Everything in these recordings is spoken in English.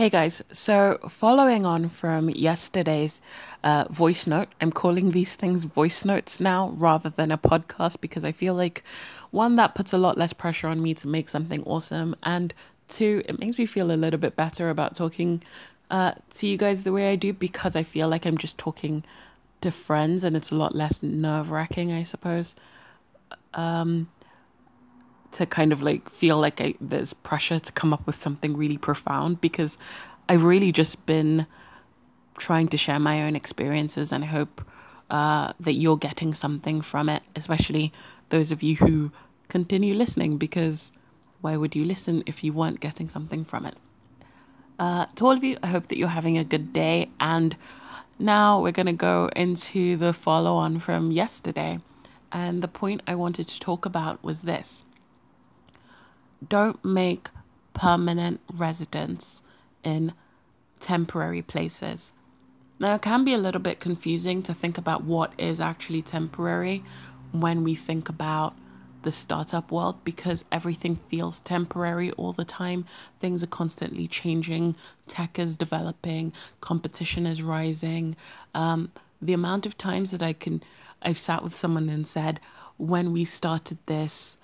Hey guys, so following on from yesterday's uh, voice note, I'm calling these things voice notes now rather than a podcast because I feel like one, that puts a lot less pressure on me to make something awesome, and two, it makes me feel a little bit better about talking uh, to you guys the way I do because I feel like I'm just talking to friends and it's a lot less nerve wracking, I suppose. Um, to kind of like feel like I, there's pressure to come up with something really profound because I've really just been trying to share my own experiences and hope uh, that you're getting something from it, especially those of you who continue listening because why would you listen if you weren't getting something from it? Uh, to all of you, I hope that you're having a good day. And now we're going to go into the follow on from yesterday. And the point I wanted to talk about was this don't make permanent residence in temporary places. Now, it can be a little bit confusing to think about what is actually temporary when we think about the startup world because everything feels temporary all the time. Things are constantly changing, tech is developing, competition is rising. Um, the amount of times that I can, I've sat with someone and said, when we started this,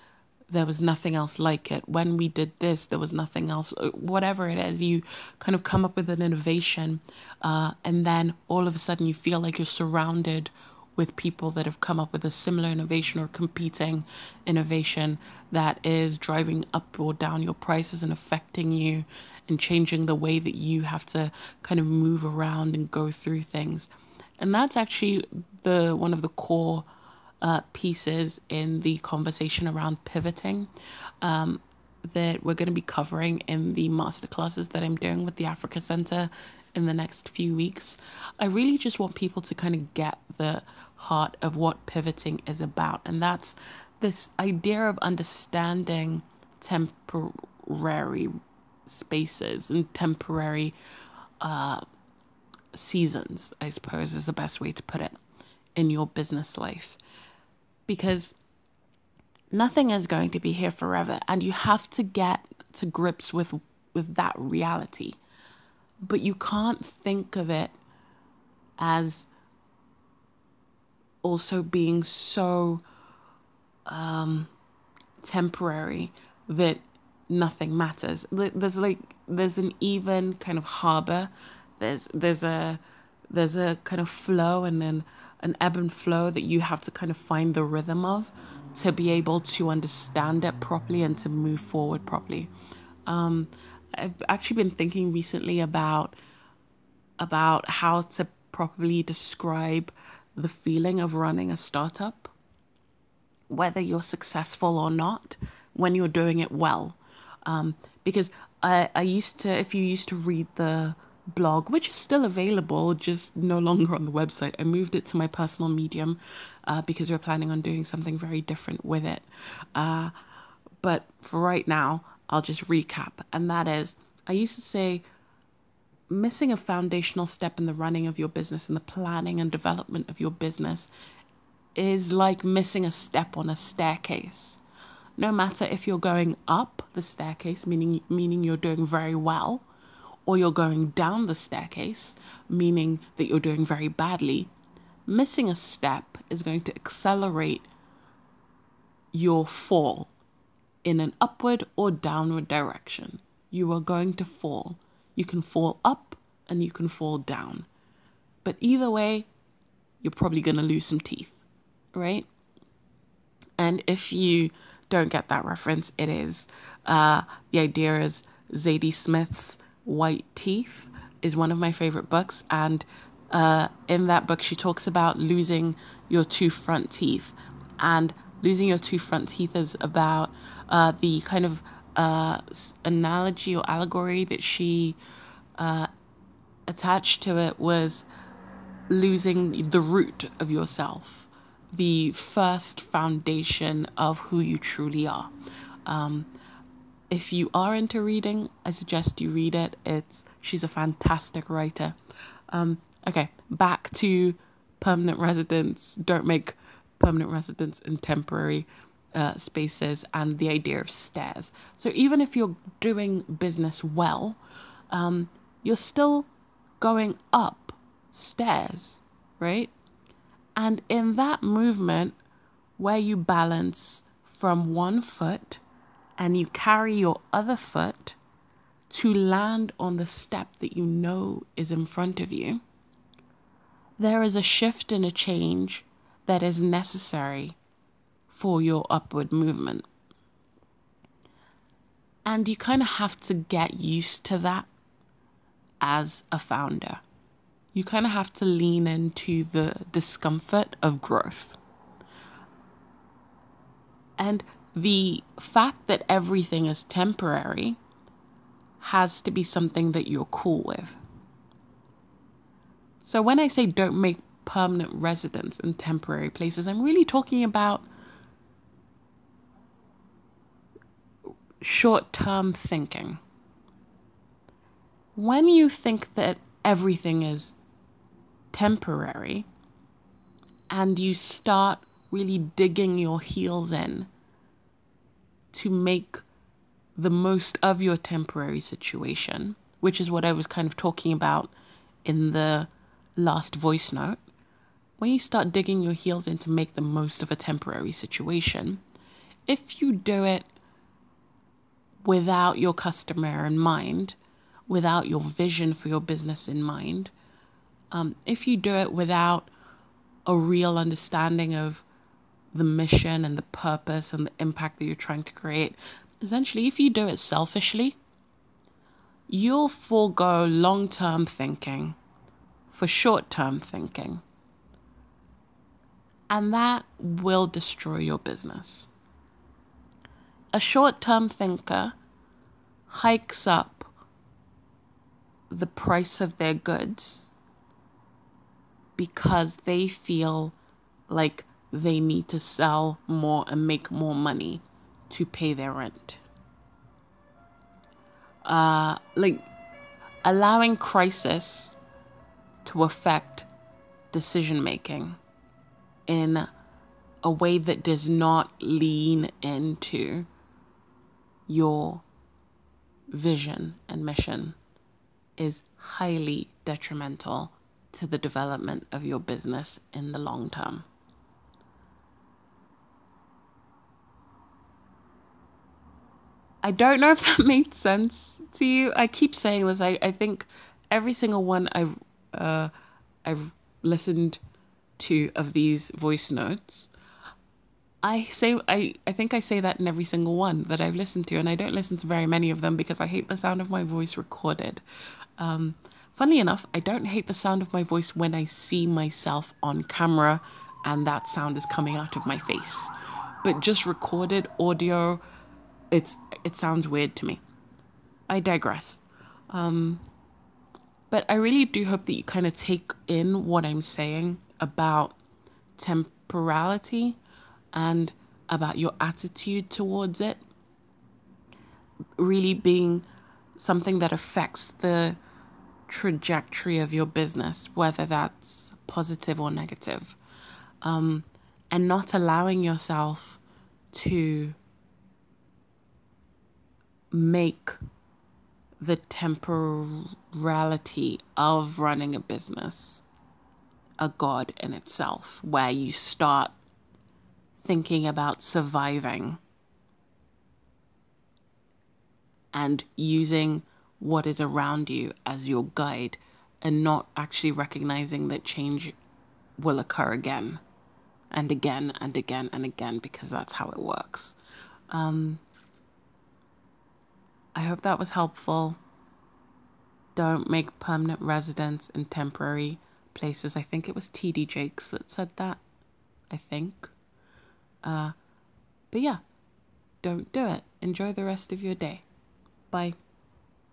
there was nothing else like it. When we did this, there was nothing else. Uh, whatever it is, you kind of come up with an innovation, uh, and then all of a sudden you feel like you're surrounded with people that have come up with a similar innovation or competing innovation that is driving up or down your prices and affecting you and changing the way that you have to kind of move around and go through things. And that's actually the one of the core uh, pieces in the conversation around pivoting um, that we're going to be covering in the masterclasses that I'm doing with the Africa Center in the next few weeks. I really just want people to kind of get the heart of what pivoting is about, and that's this idea of understanding temporary spaces and temporary uh, seasons, I suppose is the best way to put it, in your business life because nothing is going to be here forever and you have to get to grips with with that reality. But you can't think of it as also being so um, temporary that nothing matters. There's like there's an even kind of harbor. There's there's a there's a kind of flow and then an ebb and flow that you have to kind of find the rhythm of to be able to understand it properly and to move forward properly. Um, I've actually been thinking recently about about how to properly describe the feeling of running a startup, whether you're successful or not, when you're doing it well. Um, because I, I used to, if you used to read the blog, which is still available, just no longer on the website. I moved it to my personal medium uh, because we're planning on doing something very different with it. Uh, but for right now, I'll just recap. And that is, I used to say, missing a foundational step in the running of your business and the planning and development of your business is like missing a step on a staircase. No matter if you're going up the staircase, meaning meaning you're doing very well, or you're going down the staircase, meaning that you're doing very badly, missing a step is going to accelerate your fall in an upward or downward direction. You are going to fall. You can fall up and you can fall down. But either way, you're probably going to lose some teeth, right? And if you don't get that reference, it is uh, the idea is Zadie Smith's White Teeth is one of my favorite books, and uh, in that book she talks about losing your two front teeth, and losing your two front teeth is about uh, the kind of uh, analogy or allegory that she uh, attached to it was losing the root of yourself, the first foundation of who you truly are. Um, if you are into reading, I suggest you read it. It's she's a fantastic writer. Um, okay, back to permanent residents. Don't make permanent residents in temporary uh, spaces and the idea of stairs. So even if you're doing business well, um, you're still going up stairs, right? And in that movement, where you balance from one foot and you carry your other foot to land on the step that you know is in front of you, there is a shift and a change that is necessary for your upward movement. And you kind of have to get used to that as a founder. You kind of have to lean into the discomfort of growth. And the fact that everything is temporary has to be something that you're cool with. So when I say don't make permanent residence in temporary places, I'm really talking about short term thinking. When you think that everything is temporary and you start really digging your heels in to make the most of your temporary situation, which is what I was kind of talking about in the last voice note. When you start digging your heels in to make the most of a temporary situation, if you do it without your customer in mind, without your vision for your business in mind, um, if you do it without a real understanding of the mission and the purpose and the impact that you're trying to create, essentially, if you do it selfishly, you'll forego long term thinking for short term thinking. And that will destroy your business. A short term thinker hikes up the price of their goods because they feel like they need to sell more and make more money to pay their rent. Uh, like allowing crisis to affect decision making in a way that does not lean into your vision and mission is highly detrimental to the development of your business in the long term. I don't know if that made sense to you. I keep saying this. I, I think every single one I've uh, I've listened to of these voice notes I say I, I think I say that in every single one that I've listened to, and I don't listen to very many of them because I hate the sound of my voice recorded. Um, funnily enough, I don't hate the sound of my voice when I see myself on camera and that sound is coming out of my face. But just recorded audio, it's it sounds weird to me. I digress. Um, but I really do hope that you kind of take in what I'm saying about temporality and about your attitude towards it really being something that affects the trajectory of your business, whether that's positive or negative, um, and not allowing yourself to make the temporality of running a business a god in itself, where you start thinking about surviving and using what is around you as your guide and not actually recognizing that change will occur again and again and again and again because that's how it works. Um, I hope that was helpful. Don't make permanent residence in temporary places. I think it was TD Jakes that said that. I think. Uh, but yeah, don't do it. Enjoy the rest of your day. Bye.